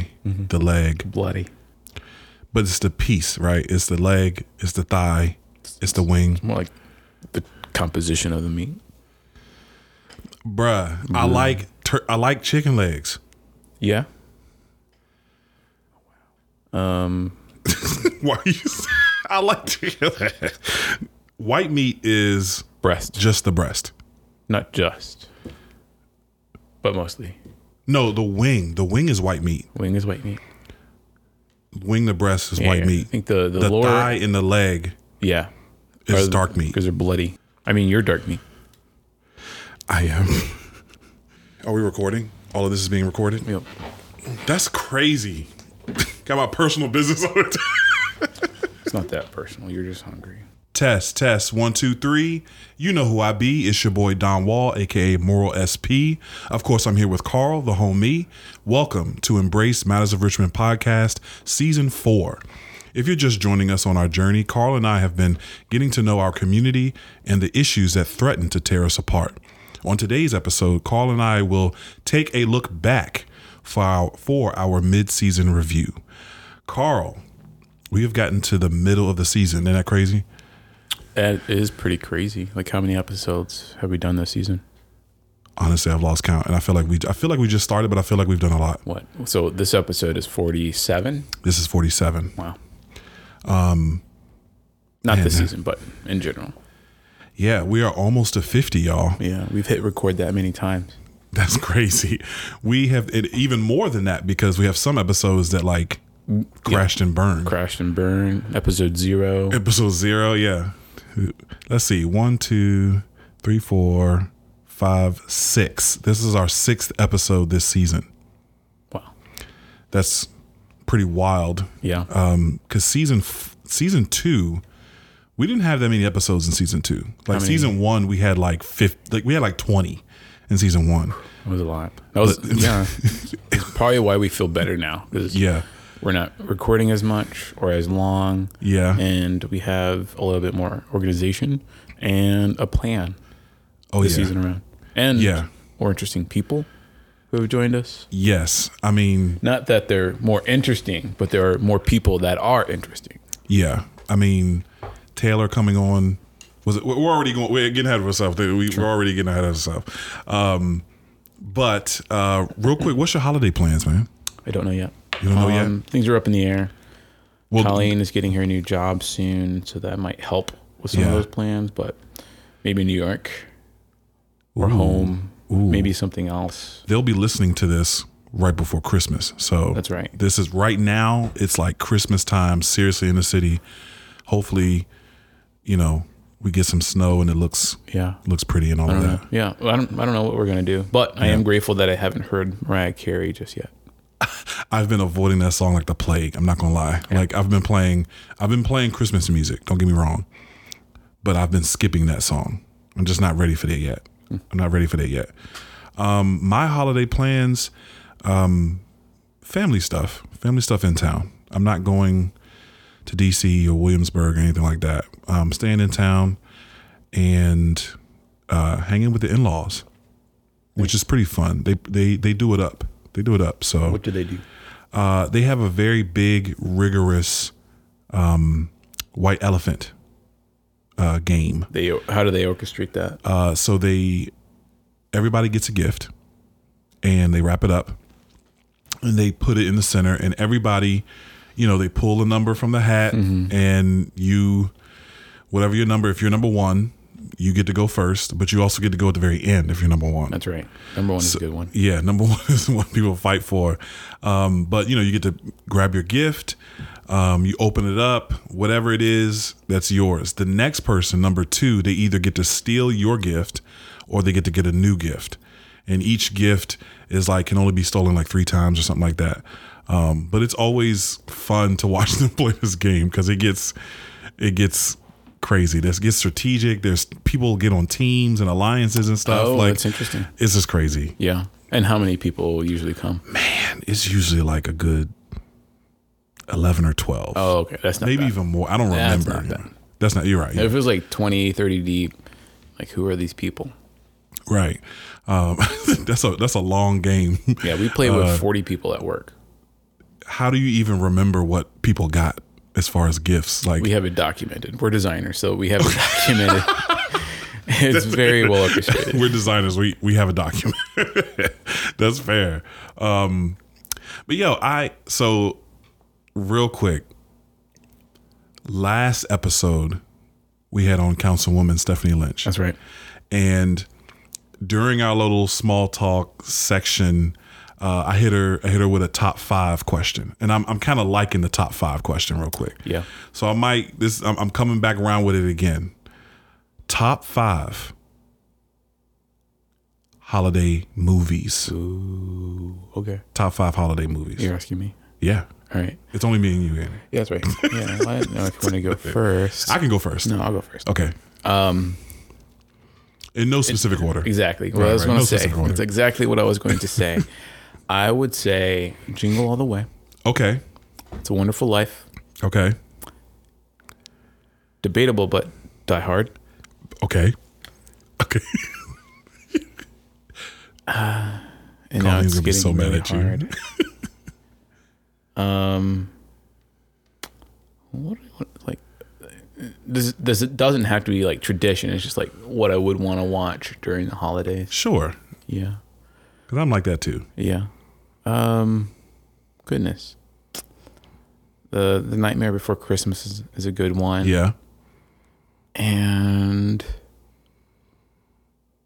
thigh, the leg, Bloody. but it's the piece, right? It's the leg, it's the thigh, it's the wing. More like the composition of the meat. Bruh, I like tur- I like chicken legs. Yeah. Um. Why are you? I like chicken legs. White meat is Breast. just the breast. Not just, but mostly. No, the wing. The wing is white meat. Wing is white meat. Wing the breast is white Yeah, I think the the, The lower. thigh and the leg yeah. is dark meat. because they're bloody. I mean, you're dark meat. I am. Are we recording? All of this is being recorded. Yep. That's crazy. Got my personal business on it. It's not that personal. You're just hungry. Test, test, one, two, three. You know who I be. It's your boy Don Wall, aka Moral SP. Of course, I'm here with Carl, the homie. Welcome to Embrace Matters of Richmond podcast, season four. If you're just joining us on our journey, Carl and I have been getting to know our community and the issues that threaten to tear us apart. On today's episode, Carl and I will take a look back for our, for our mid-season review. Carl, we have gotten to the middle of the season. Isn't that crazy? That is pretty crazy. Like, how many episodes have we done this season? honestly i've lost count and i feel like we i feel like we just started but i feel like we've done a lot What? So this episode is 47. this is 47 Wow. Um. Not Man, this season, but in general. yeah we are almost to 50 y'all Yeah, we've hit record that many times. that's crazy we have it even more than that because we have some episodes that like crashed and burned Crashed and burned. Episode zero. episode zero yeah let's see one two three four five six this is our sixth episode this season Wow. that's pretty wild Yeah. um because season f- season two we didn't have that many episodes in season two like season one we had like 50 like we had like 20 in season one It was a lot. That was yeah. It's probably why we feel better now yeah we're not recording as much or as long, yeah. And we have a little bit more organization and a plan oh this yeah. season around, and Yeah. more interesting people who have joined us. yes. I mean Not that they're more interesting, but there are more people that are interesting. yeah. I mean taylor coming on was it we're already going we're getting ahead of ourselves. We, we're already getting ahead of ourselves. Um but uh real quick what's your holiday plans man? I don't know yet. You don't know yet Um, Things are up in the air. well Colleen is getting her new job soon, so that might help with some Yeah. of those plans. But maybe New York or Ooh. home, Ooh. maybe something else. they'll be listening to this right before Christmas. So That's right. This is right now. It's like Christmas time, seriously in the city. Hopefully, you know, we get some snow and it looks Yeah. looks pretty and all of that. know. Yeah, well, I don't. I don't know what we're gonna do, but I am grateful that I haven't heard Mariah Carey just yet. I've been avoiding that song like the plague. I'm not gonna lie. Like I've been playing, I've been playing Christmas music. Don't get me wrong, but I've been skipping that song. I'm just not ready for that yet. I'm not ready for that yet. Um, my holiday plans, um, family stuff, family stuff in town. I'm not going to DC or Williamsburg or anything like that. I'm staying in town and uh, hanging with the in-laws, which is pretty fun. They they they do it up. They do it up. So What do they do? Uh, they have a very big, rigorous um, white elephant uh, game. They how do they orchestrate that? Uh, so they everybody gets a gift, and they wrap it up, and they put it in the center, and everybody, you know, they pull a number from the hat, and you, whatever your number, if you're number one, you get to go first, but you also get to go at the very end if you're number one. That's right. Number one is a good one. Yeah, number one is what people fight for. Um, but you know, you get to grab your gift, um, you open it up, whatever it is, that's yours. The next person, number two, they either get to steal your gift or they get to get a new gift. And each gift is like can only be stolen like three times or something like that. Um, but it's always fun to watch them play this game because it gets it gets crazy. This gets strategic. There's people get on teams and alliances and stuff. Oh, like that's interesting. it's just crazy. Yeah. And how many people usually come? Man, it's usually like a good eleven or twelve. Oh, okay. That's not maybe bad. even more. I don't That's remember. not. That's not. You're right. If it was like 20, 30 deep, like who are these people? Right. Um, that's a that's a long game. Yeah, we play Uh, with 40 people at work. how do you even remember what people got as far as gifts? Like, We have it documented. We're designers, so we have it documented. it's very well appreciated. we're designers. We we have a document. That's fair. Um, but yo, I so real quick. Last episode, we had on Councilwoman Stephanie Lynch, That's right. and during our little small talk section, uh, I hit her. I hit her with a top five question, and I'm I'm kind of liking the top five question real quick. Yeah. So I might this. I'm, I'm coming back around with it again. Top five holiday movies. Okay. Top five holiday movies. You're asking me. Yeah, All right. it's only me and you, Andy. Yeah, that's right. Yeah. I don't know if you want to go first. I can go first. no, I'll go first. Okay. Um, In no specific order. exactly. What Right, I was right. going No to say. specific order. That's exactly what I was going to say. I would say Jingle All the Way. Okay. It's a Wonderful Life. Okay. Debatable, but Die Hard. Okay. Okay. And now it's gonna be so mad really at you. um, what, what like this? This it doesn't have to be like tradition. It's just like what I would want to watch during the holidays. Sure. Yeah, Because I'm like that too. yeah. Um, goodness. The the Nightmare Before Christmas is, is a good one. Yeah. and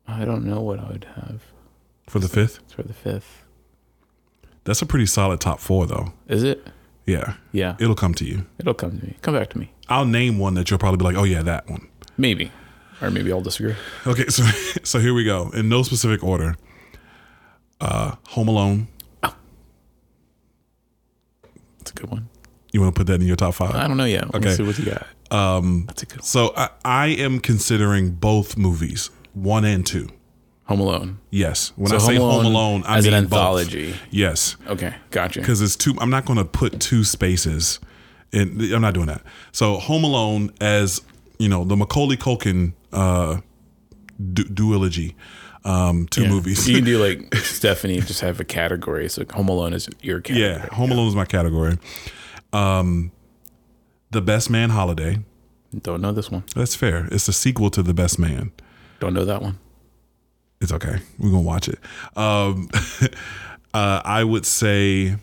I don't know what I would have For the fifth. for the fifth. That's a pretty solid top four, though. Is it? Yeah. Yeah, It'll come to you. it'll come to me. Come back to me. I'll name one that you'll probably be like, oh, yeah, that one. Maybe, or maybe I'll disagree. Okay. So, so here we go. In no specific order uh, Home Alone. That's a good one. You want to put that in your top five? I don't know yet. Let's Okay. see what you got. Um, That's a good one. so I, I am considering both movies, one and two. Home Alone. Yes. When So I say Home Home Alone Alone, I as an mean both. anthology. Yes. Okay, gotcha. because it's two. I'm not going to put two spaces. In, I'm not doing that. So Home Alone as you know the Macaulay Culkin uh, du- duology, um, two Yeah. movies. You can do like Stephanie, just have a category. So Home Alone is your category. yeah, Home Alone is my category. Um, the Best Man Holiday. Don't know this one. That's fair. It's the sequel to The Best Man. Don't know that one. It's okay. We're gonna watch it. Um, uh, I would say,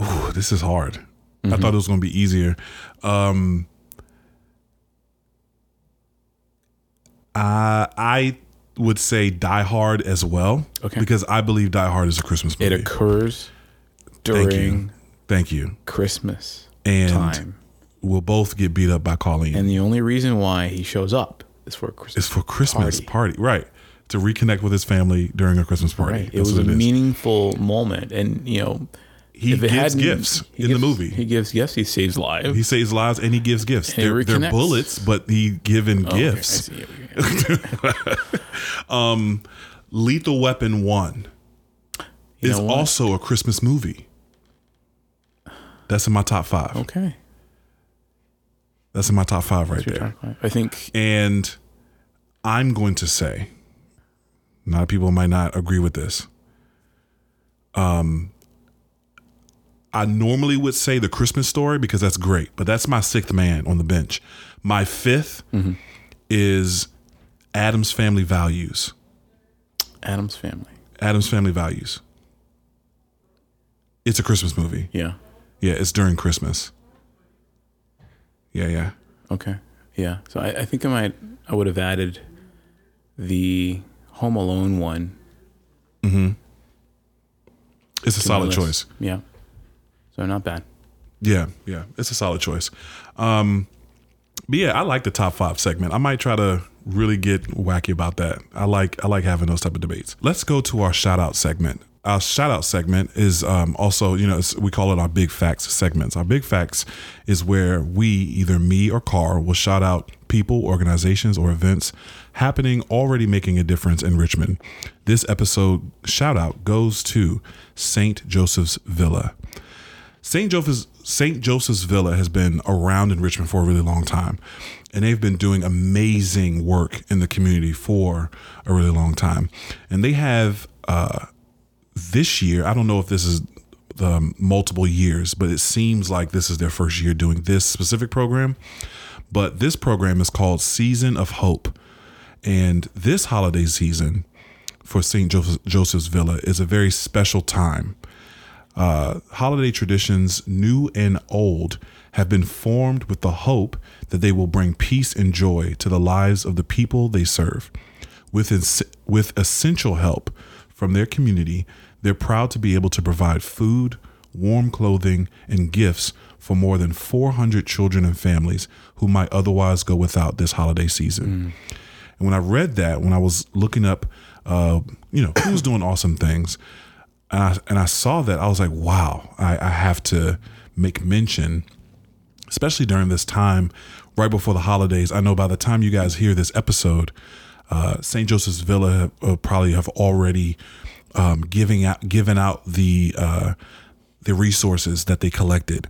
ooh, this is hard. I thought it was gonna be easier. Um, I I would say Die Hard as well. Okay. Because I believe Die Hard is a Christmas movie. It occurs Thank during you. Thank you. Christmas And time, we'll both get beat up by Colleen. and the only reason why he shows up is for Christmas. it's for Christmas Party. party. right? To reconnect with his family during a Christmas party. Right. It was a is. meaningful moment, and you know, He gives gifts he in the movie. He gives gifts. He saves lives. He saves lives and he gives gifts. And They're, they're bullets, but he giving Oh, gifts. see it. Lethal Weapon One You is also a Christmas movie. That's in my top five. okay. That's in my top five right there. five. I think And I'm going to say, a lot of people might not agree with this. Um, I normally would say the Christmas story because that's great, but that's my sixth man on the bench. My 5th Mm-hmm. is Addams Family Values. Addams family. Addams Family Values. It's a Christmas movie. Yeah. Yeah, it's during Christmas. Yeah, yeah. Okay. Yeah. So I, I think I might I would have added the Home Alone one. Mm hmm. It's a solid choice. Yeah. So not bad. Yeah, yeah, it's a solid choice. Um, but yeah, I like the top five segment. I might try to really get wacky about that. I like I like having those type of debates. Let's go to our shout out segment. Our shout out segment is um, also, you know, we call it our big facts segments. Our big facts is where we, either me or Carl, will shout out people, organizations, or events happening already making a difference in Richmond. This episode shout out goes to St. Joseph's Villa. St. Joseph's St. Joseph's Villa has been around in Richmond for a really long time, and they've been doing amazing work in the community for a really long time. And they have uh, this year, I don't know if this is um, multiple years, but it seems like this is their first year doing this specific program. But this program is called Season of Hope. And this holiday season for St. Joseph's Villa is a very special time. Uh, holiday traditions, new and old, have been formed with the hope that they will bring peace and joy to the lives of the people they serve. With, ins- with essential help from their community, they're proud to be able to provide food, warm clothing, and gifts for more than 400 children and families who might otherwise go without this holiday season. And when I read that, when I was looking up, uh, you know, who's doing awesome things, and I, and I saw that, I was like, wow, I, I have to make mention, especially during this time, right before the holidays. I know by the time you guys hear this episode, uh, St. Joseph's Villa uh, probably have already um, giving out given out the uh, the resources that they collected.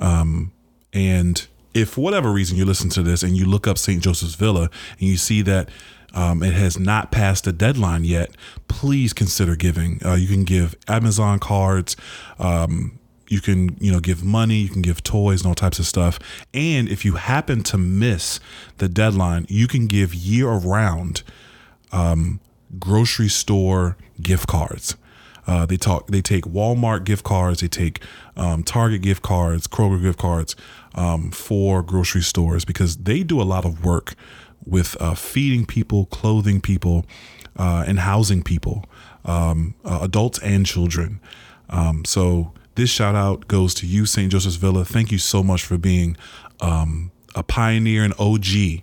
Um, and if whatever reason you listen to this and you look up St. Joseph's Villa and you see that um, it has not passed the deadline yet, please consider giving. Uh, you can give Amazon cards. Um, you can, you know, give money. You can give toys and all types of stuff. And if you happen to miss the deadline, you can give year-round um, grocery store gift cards. Uh, they talk. They take Walmart gift cards. They take um, Target gift cards, Kroger gift cards um, for grocery stores because they do a lot of work with uh, feeding people, clothing people, uh, and housing people, um, uh, adults and children. Um, so this shout out goes to you, St. Joseph's Villa. Thank you so much for being um, a pioneer and OG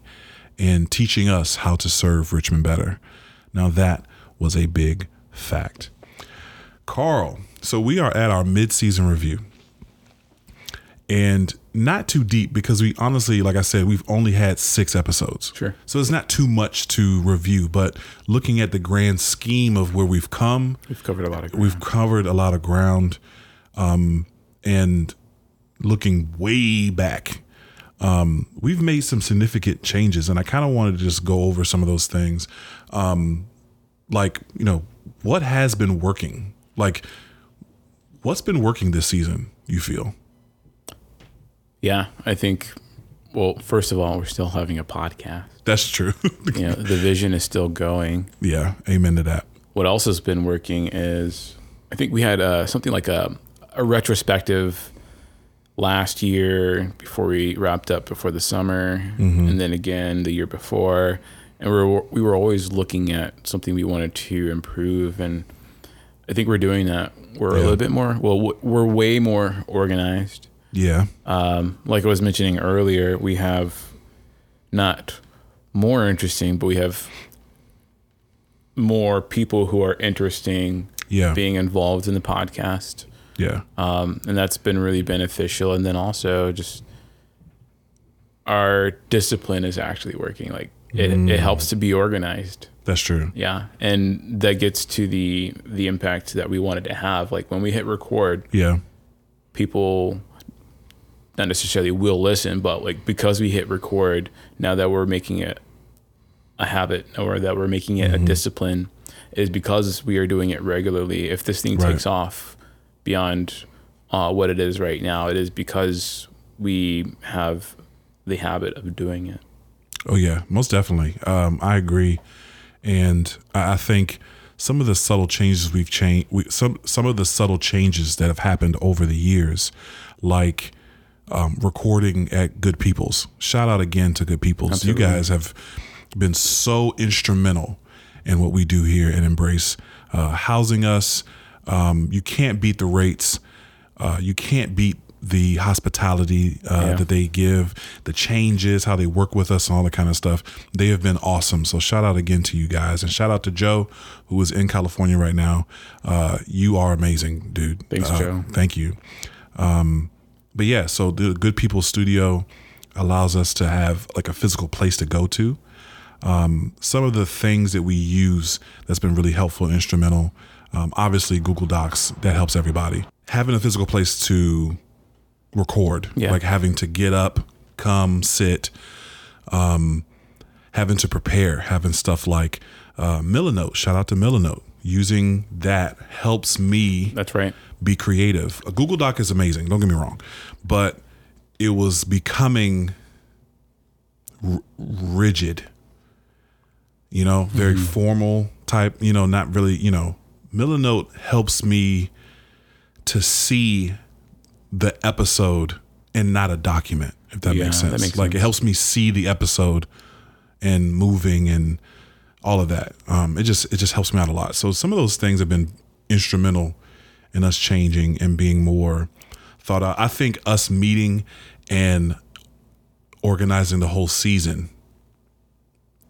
in teaching us how to serve Richmond better. Now that was a big fact. Carl, so we are at our mid-season review. And not too deep because we honestly, like I said, we've only had six episodes. Sure. So it's not too much to review, but looking at the grand scheme of where we've come, We've covered a lot of ground. we've covered a lot of ground. Um, and looking way back, um, we've made some significant changes. And I kind of wanted to just go over some of those things. Um, like, you know, what has been working? Like, what's been working this season, you feel? Yeah, I think. Well, first of all, we're still having a podcast. That's true. You know, the vision is still going. yeah, amen to that. What else has been working is, I think we had uh, something like a a retrospective last year before we wrapped up before the summer, and then again the year before, and we were we were always looking at something we wanted to improve, and I think we're doing that. We're a little bit more well, we're way more organized. Yeah, Um, like I was mentioning earlier, we have not more interesting, but we have more people who are interesting yeah, being involved in the podcast. yeah, Um, and that's been really beneficial. And then also just our discipline is actually working. Like it, it helps to be organized. that's true. Yeah. And that gets to the, the impact that we wanted to have. Like when we hit record, Yeah, people not necessarily will listen, but like because we hit record, now that we're making it a habit or that we're making it a discipline, is because we are doing it regularly. If this thing Right. takes off beyond uh, what it is right now, it is because we have the habit of doing it. Oh yeah, most definitely. Um, I agree, and I I think some of the subtle changes we've changed, we, some some of the subtle changes that have happened over the years, like um, recording at Good People's. Shout out again to Good People's. Absolutely. You guys have been so instrumental in what we do here at Embrace, uh, housing us. Um, you can't beat the rates. Uh, you can't beat the hospitality uh, Yeah. that they give, the changes, how they work with us, and all that kind of stuff. They have been awesome. So shout out again to you guys, and shout out to Joe, who is in California right now. Uh, you are amazing, dude. Thanks, Uh, Joe. Thank you. Um, but yeah, so the Good People Studio allows us to have like a physical place to go to. Um, some of the things that we use that's been really helpful and instrumental. Um, obviously, Google Docs that helps everybody. Having a physical place to record, Yeah. like having to get up, come, sit, um, having to prepare, having stuff like uh, Milanote. Shout out to Milanote. Using that helps me That's right. be creative. A Google Doc is amazing, don't get me wrong, but it was becoming r- rigid. You know, very mm-hmm. formal type, you know, not really, you know, Milanote helps me to see the episode and not a document, if that Yeah, makes that sense. makes like it helps me see the episode and moving and all of that. Um, it just it just helps me out a lot. So some of those things have been instrumental in us changing and being more thought out. I think us meeting and organizing the whole season.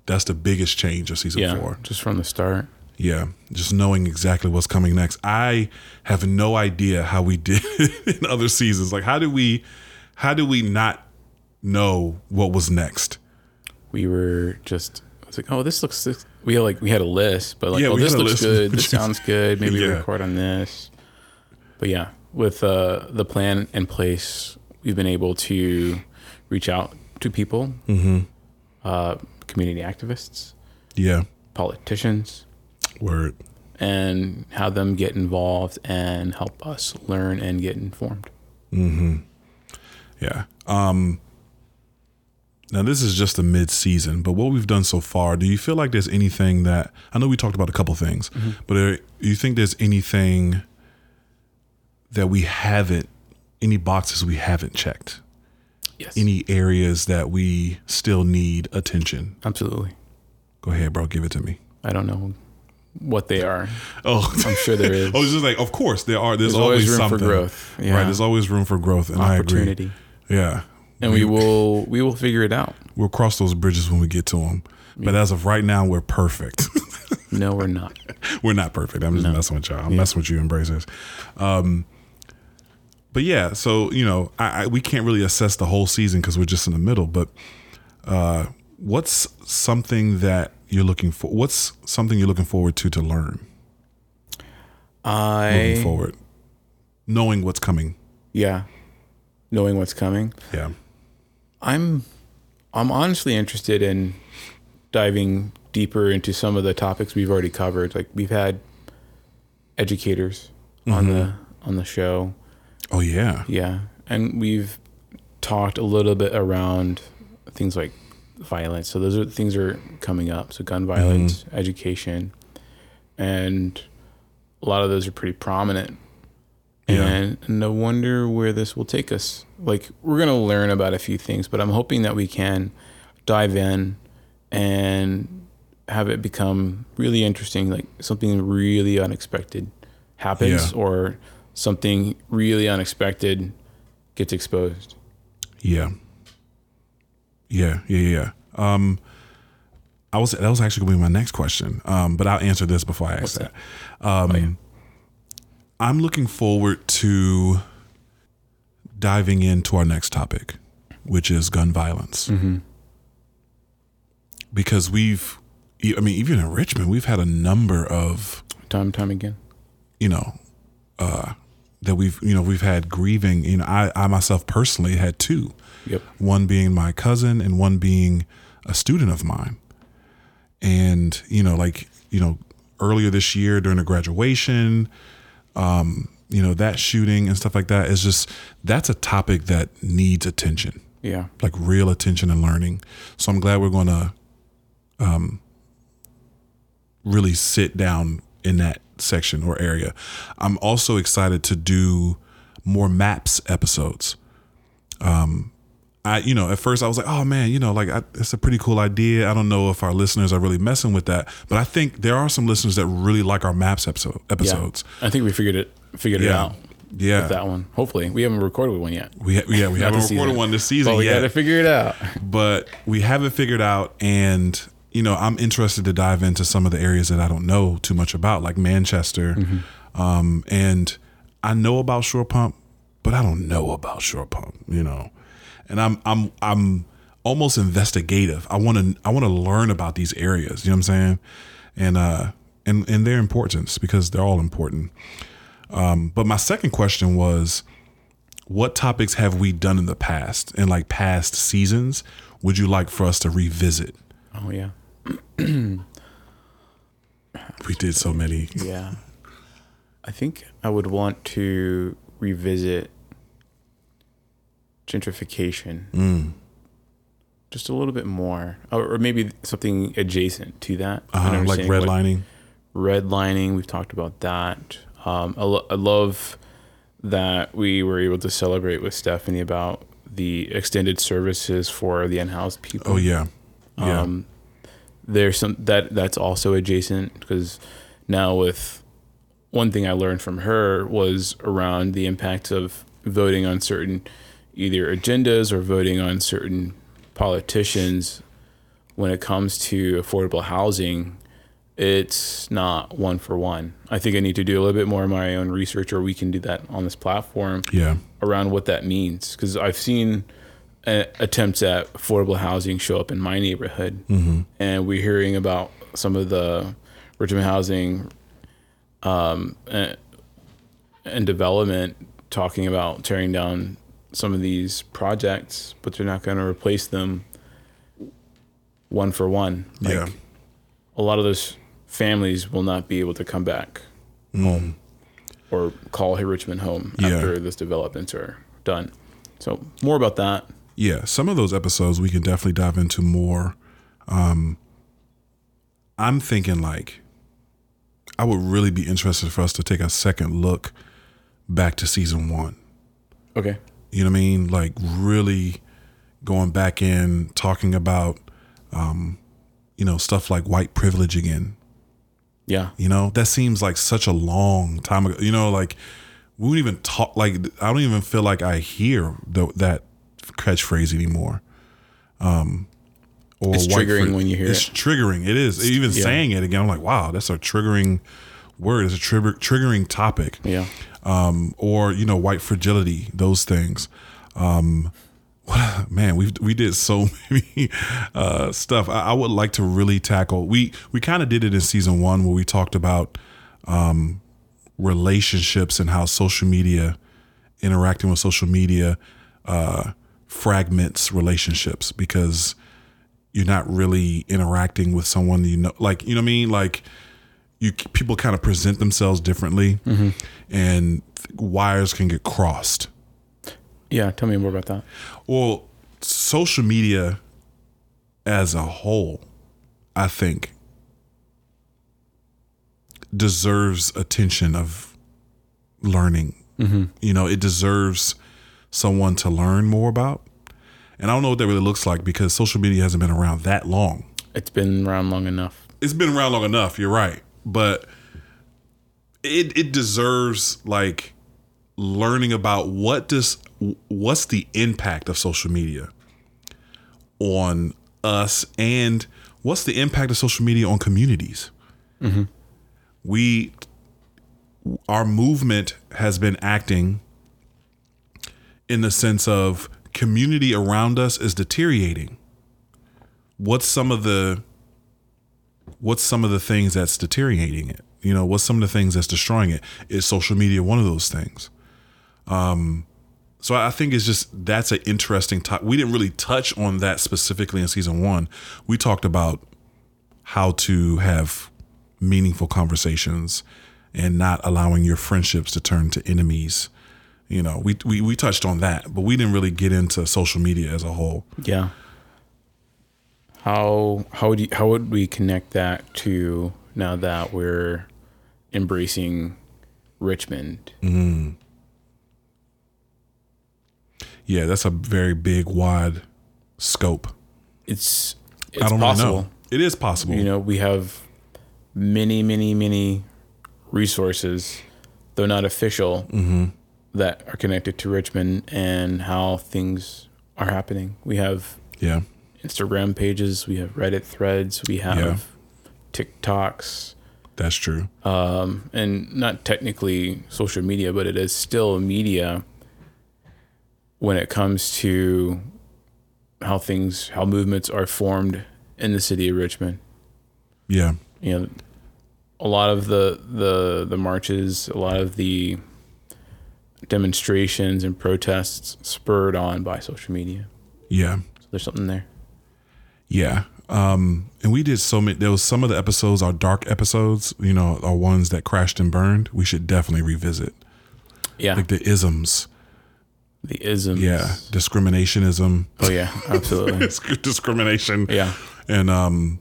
That's the biggest change of season Yeah. four. Just from the start. Yeah, just knowing exactly what's coming next. I have no idea how we did in other seasons. Like, how did we, how did we not know what was next? We were just was like, oh, this looks. This, we had like we had a list, but like, Yeah, oh, this looks list. good. This sounds good. Maybe Yeah. record on this. But yeah, with uh, the plan in place, we've been able to reach out to people, Mm-hmm. uh, community activists, Yeah, politicians, word. and have them get involved and help us learn and get informed. Yeah. Um. Now this is just a mid-season, but what we've done so far, do you feel like there's anything that I know we talked about a couple things, mm-hmm. but are, do you think there's anything that we haven't, any boxes we haven't checked, Yes, any areas that we still need attention? absolutely. Go ahead, bro. Give it to me. I don't know what they are. Oh, I'm sure there is. Was just like, of course there are. There's, There's always room something. for growth. Yeah. Right. There's always room for growth, and I agree. opportunity. Yeah. And we will we will figure it out. We'll cross those bridges when we get to them. But as of right now, we're perfect. No, we're not. we're not perfect. I'm just messing with y'all. I'm messing with you, embraces. Um, but yeah, so you know, I, I we can't really assess the whole season because we're just in the middle. But uh, what's something that you're looking for? What's something you're looking forward to to learn moving I forward, knowing what's coming? yeah, knowing what's coming. Yeah. I'm I'm honestly interested in diving deeper into some of the topics we've already covered. Like we've had educators on the mm-hmm. on the show. Oh yeah. Yeah. And we've talked a little bit around things like violence. So those are things are coming up. So gun mm-hmm. violence, education. And a lot of those are pretty prominent. Yeah. And no wonder where this will take us. Like we're going to learn about a few things, but I'm hoping that we can dive in and have it become really interesting, like something really unexpected happens Yeah. or something really unexpected gets exposed. Yeah. Yeah, yeah, yeah. Um, I was that was actually gonna be my next question. Um, but I'll answer this before I ask that. Um, I'm looking forward to diving into our next topic, which is gun violence. Because we've, I mean, even in Richmond, we've had a number of Time and time again. you know, uh, that we've, you know, we've had grieving. You know, I, I myself personally had two Yep. one being my cousin and one being a student of mine. And, you know, like, you know, earlier this year during the graduation, um, you know, that shooting and stuff like that is just, that's a topic that needs attention, Yeah. like real attention and learning. So I'm glad we're going to um, really sit down in that section or area. I'm also excited to do more maps episodes. Um, I, you know, at first I was like, oh man, you know, like I, it's a pretty cool idea. I don't know if our listeners are really messing with that, but I think there are some listeners that really like our maps episode Yeah. episodes. I think we figured it figured it out Yeah, with that one. Hopefully. We haven't recorded one yet. we ha- yeah we haven't recorded season. one this season But we yet. gotta figure it out. but we haven't figured out and you know i'm interested to dive into some of the areas that i don't know too much about like manchester um, and i know about shore pump but i don't know about shore pump you know and i'm i'm i'm almost investigative i want to i want to learn about these areas you know what i'm saying and uh and and their importance because they're all important um but my second question was what topics have we done in the past in like past seasons would you like for us to revisit Oh yeah. We did so many. Yeah. I think I would want to revisit gentrification Mm. just a little bit more, or, or maybe something adjacent to that. Uh, like redlining. redlining. We've talked about that. Um, I, lo- I love that we were able to celebrate with Stephanie about the extended services for the unhoused people. Oh yeah. Yeah. Um, there's some that that's also adjacent because now with one thing I learned from her was around the impact of voting on certain either agendas or voting on certain politicians when it comes to affordable housing it's not one for one. I think I need to do a little bit more of my own research, or we can do that on this platform yeah. around what that means because I've seen uh, attempts at affordable housing show up in my neighborhood, and we're hearing about some of the Richmond housing um, and, and development talking about tearing down some of these projects, but they're not going to replace them one for one. Like, Yeah. a lot of those families will not be able to come back Mm. or call Richmond home Yeah. after those developments are done. So more about that. Yeah, some of those episodes we can definitely dive into more. Um, I'm thinking like I would really be interested for us to take a second look back to season one. Okay. You know what I mean? Like really going back in talking about, um, you know, stuff like white privilege again. Yeah. You know, that seems like such a long time ago. You know, like we wouldn't even talk. Like I don't even feel like I hear the, that catchphrase anymore. Um, or It's triggering when you hear it's it. It's triggering. It is. Even yeah. saying it again, I'm like, wow, that's a triggering word. is a trigger, triggering topic. Yeah. Um, or you know, white fragility. Those things. Um, what, man, we we did so many uh, stuff. I, I would like to really tackle. We we kind of did it in season one where we talked about um, relationships and how social media, interacting with social media, uh, fragments relationships because you're not really interacting with someone you know. Like you know what I mean? Like you people kind of present themselves differently, mm-hmm. and wires can get crossed. Yeah. Tell me more about that. Well, social media as a whole, I think, deserves attention of learning. Mm-hmm. You know, it deserves someone to learn more about. And I don't know what that really looks like because social media hasn't been around that long. It's been around long enough. It's been around long enough, you're right. But it it deserves like learning about what does what's the impact of social media on us and what's the impact of social media on communities? Mm-hmm. We our movement has been acting in the sense of community around us is deteriorating. What's some of the what's some of the things that's deteriorating it you know what's some of the things that's destroying it is social media one of those things um, so I think it's just that's an interesting topic. We didn't really touch on that specifically in season one. We talked about how to have meaningful conversations and not allowing your friendships to turn to enemies. You know, we we, we touched on that, but we didn't really get into social media as a whole. Yeah. How how would you, how would we connect that to now that we're embracing Richmond? Yeah, that's a very big, wide scope. It's it's I don't possible. really know. It is possible. You know, we have many, many, many resources, though not official, Mm-hmm. that are connected to Richmond and how things are happening. We have yeah, Instagram pages, we have Reddit threads, we have Yeah. TikToks, that's true. um, and not technically social media, but it is still media when it comes to how things, how movements are formed in the city of Richmond. Yeah, You know, a lot of the the the marches, a lot of the demonstrations and protests spurred on by social media. yeah. So there's something there. Yeah. Um, and we did so many. There was some of the episodes are dark episodes. You know, are ones that crashed and burned. We should definitely revisit, Yeah. like the isms. the isms. Yeah, discriminationism, Oh yeah, absolutely. discrimination. yeah. and um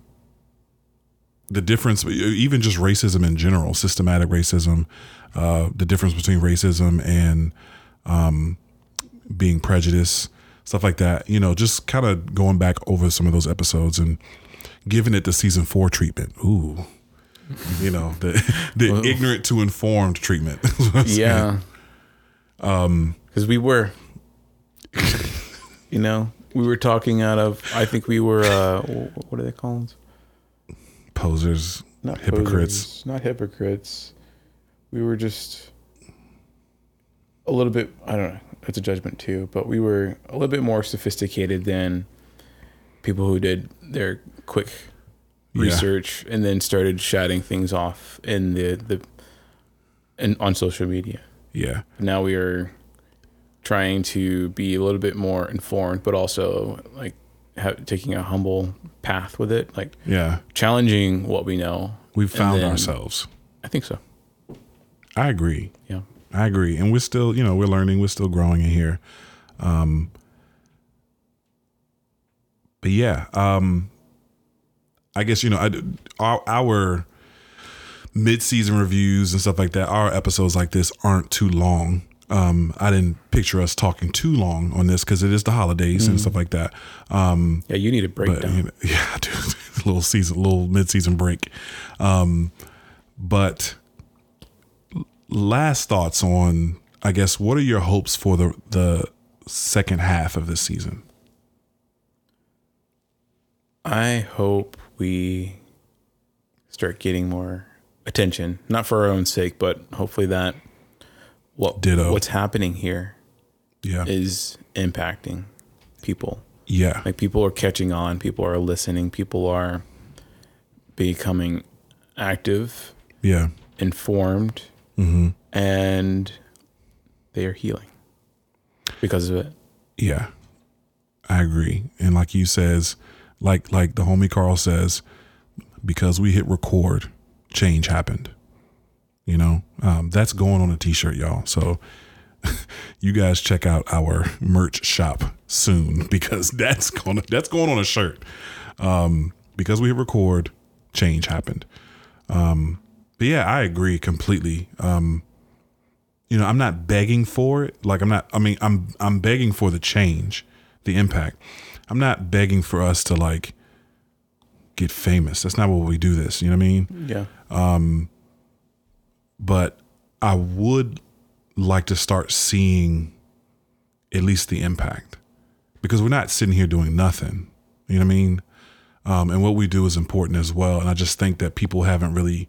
the difference even just racism in general systematic racism uh the difference between racism and um being prejudiced stuff like that you know just kind of going back over some of those episodes and giving it the season four treatment ooh you know the the ignorant to informed treatment is what I'm saying. Yeah. Um, because we were, you know, we were talking out of. I think we were. uh What are they called? posers Not Hypocrites. posers, not hypocrites. We were just a little bit. I don't know. It's a judgment too, but we were a little bit more sophisticated than people who did their quick Yeah. research and then started shouting things off in the the and on social media. yeah. Now we are trying to be a little bit more informed but also like ha- taking a humble path with it like yeah. challenging what we know. We've found then- ourselves. I think so. I agree. Yeah I agree, and we're still, you know, we're learning, we're still growing in here. Um, but yeah, um, I guess you know, I, our, our mid-season reviews and stuff like that. Our episodes like this aren't too long. Um, I didn't picture us talking too long on this because it is the holidays and stuff like that. Um, yeah you need a but breakdown you know, yeah, dude, little season, little mid-season break. Um, but last thoughts on, I guess, what are your hopes for the the second half of this season? i hope we start getting more attention. Not for our own sake but hopefully that what Ditto. what's happening here Yeah, is impacting people. Yeah, like people are catching on people are listening people are becoming active yeah, informed hmm and they are healing because of it yeah. I agree, and like you says, like like the homie Carl says, because we hit record, change happened. You know, um, that's going on a t-shirt, y'all. So you guys check out our merch shop soon because that's going that's going on a shirt. Um, because we hit record, change happened. Um, but yeah, I agree completely. Um, you know, I'm not begging for it. Like I'm not. I mean, I'm I'm begging for the change, the impact. I'm not begging for us to like get famous. That's not what we do. This, you know what I mean? yeah Um, but I would like to start seeing at least the impact because we're not sitting here doing nothing. You know what I mean? Um, and what we do is important as well. And I just think that people haven't really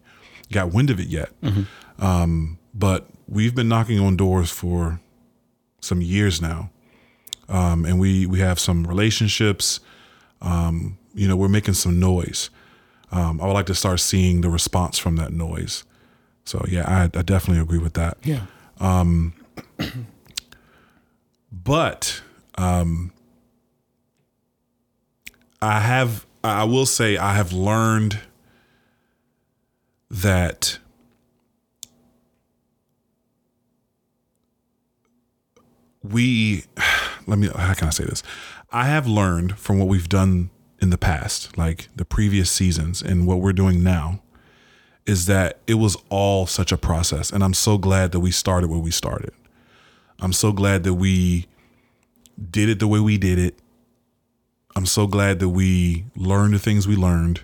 got wind of it yet. Um, but we've been knocking on doors for some years now. Um, and we, we have some relationships. Um, you know, we're making some noise. Um, I would like to start seeing the response from that noise. So yeah, I, I definitely agree with that. yeah But um, I have, I will say, I have learned that we, let me, how can I say this? I have learned from what we've done in the past, like the previous seasons and what we're doing now, is that it was all such a process. And I'm so glad that we started where we started. I'm so glad that we did it the way we did it. I'm so glad that we learned the things we learned.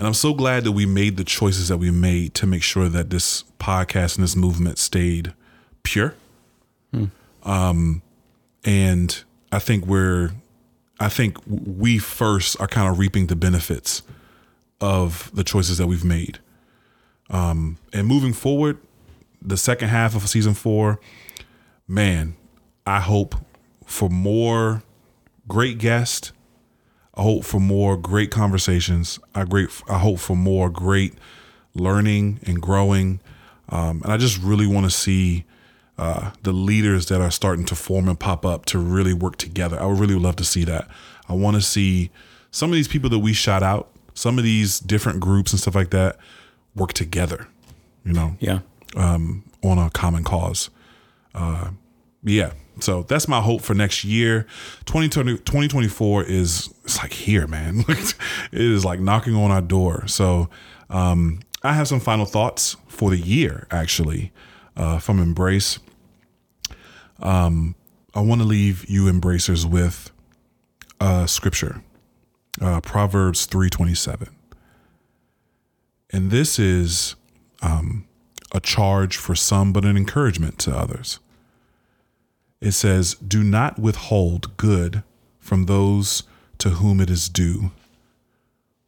And I'm so glad that we made the choices that we made to make sure that this podcast and this movement stayed pure. Um, and I think we're, I think we first are kind of reaping the benefits of the choices that we've made. Um, and moving forward, the second half of season four, man, I hope for more great guests. I hope for more great conversations. I great. I hope for more great learning and growing. Um, and I just really want to see uh, the leaders that are starting to form and pop up to really work together. I would really love to see that. I want to see some of these people that we shout out, some of these different groups and stuff like that work together, you know, Yeah. um, on a common cause. Uh, yeah. So that's my hope for next year. 2020, 2024 is it's like here, man. it is like knocking on our door. So um, I have some final thoughts for the year, actually, uh, from Embrace. Um, I want to leave you embracers with uh, scripture, uh, Proverbs 327. And this is um, a charge for some, but an encouragement to others. It says, Do not withhold good from those to whom it is due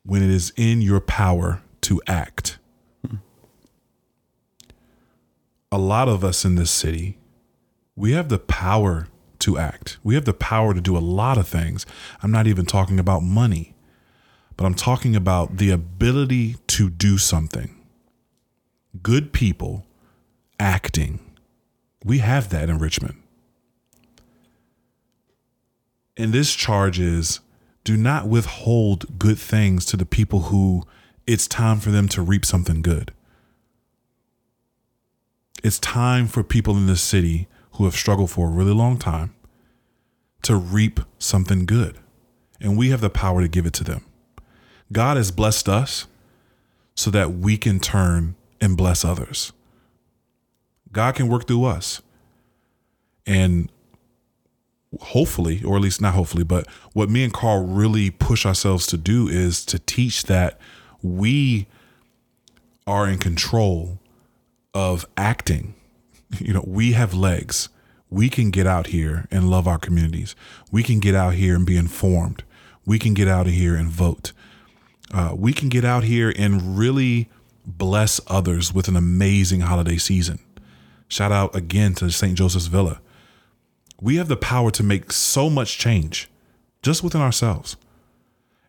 when it is in your power to act. A lot of us in this city, we have the power to act. We have the power to do a lot of things. I'm not even talking about money, but I'm talking about the ability to do something. Good people acting. We have that in Richmond. And this charge is do not withhold good things to the people who it's time for them to reap something good. It's time for people in this city who have struggled for a really long time to reap something good. And we have the power to give it to them. God has blessed us so that we can turn and bless others. God can work through us. And hopefully, or at least not hopefully, but what me and Carl really push ourselves to do is to teach that we are in control of acting. You know, we have legs. We can get out here and love our communities. We can get out here and be informed. We can get out of here and vote. Uh, we can get out here and really bless others with an amazing holiday season. Shout out again to St. Joseph's Villa. We have the power to make so much change just within ourselves.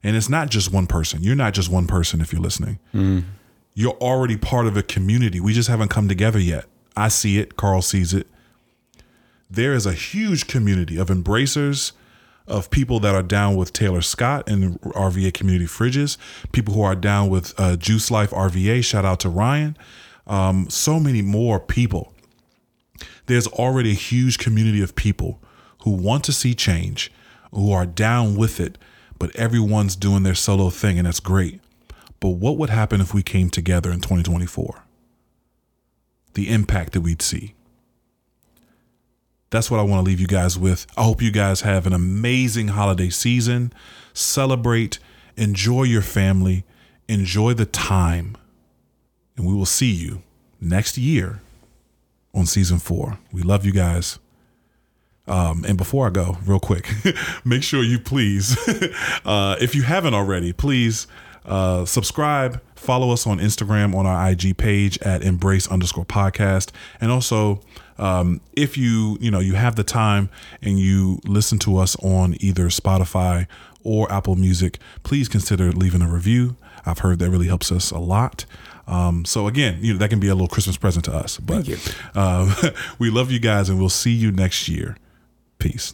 And it's not just one person. You're not just one person if you're listening. You're already part of a community. We just haven't come together yet. I see it. Carl sees it. There is a huge community of embracers, of people that are down with Taylor Scott and RVA Community Fridges, people who are down with uh, Juice Life RVA. Shout out to Ryan. Um, so many more people. There's already a huge community of people who want to see change, who are down with it, but everyone's doing their solo thing, and that's great. But what would happen if we came together in 2024? The impact that we'd see. That's what I want to leave you guys with. I hope you guys have an amazing holiday season. Celebrate, enjoy your family, enjoy the time. And we will see you next year on season four. We love you guys. Um, and before I go, real quick, make sure you please, uh, if you haven't already, please uh, subscribe, follow us on Instagram on our IG page at embrace underscore podcast. And also, um, if you, you know, you have the time and you listen to us on either Spotify or Apple Music, please consider leaving a review. I've heard that really helps us a lot. Um, so again, you know, that can be a little Christmas present to us. But um, we love you guys, and we'll see you next year. Peace.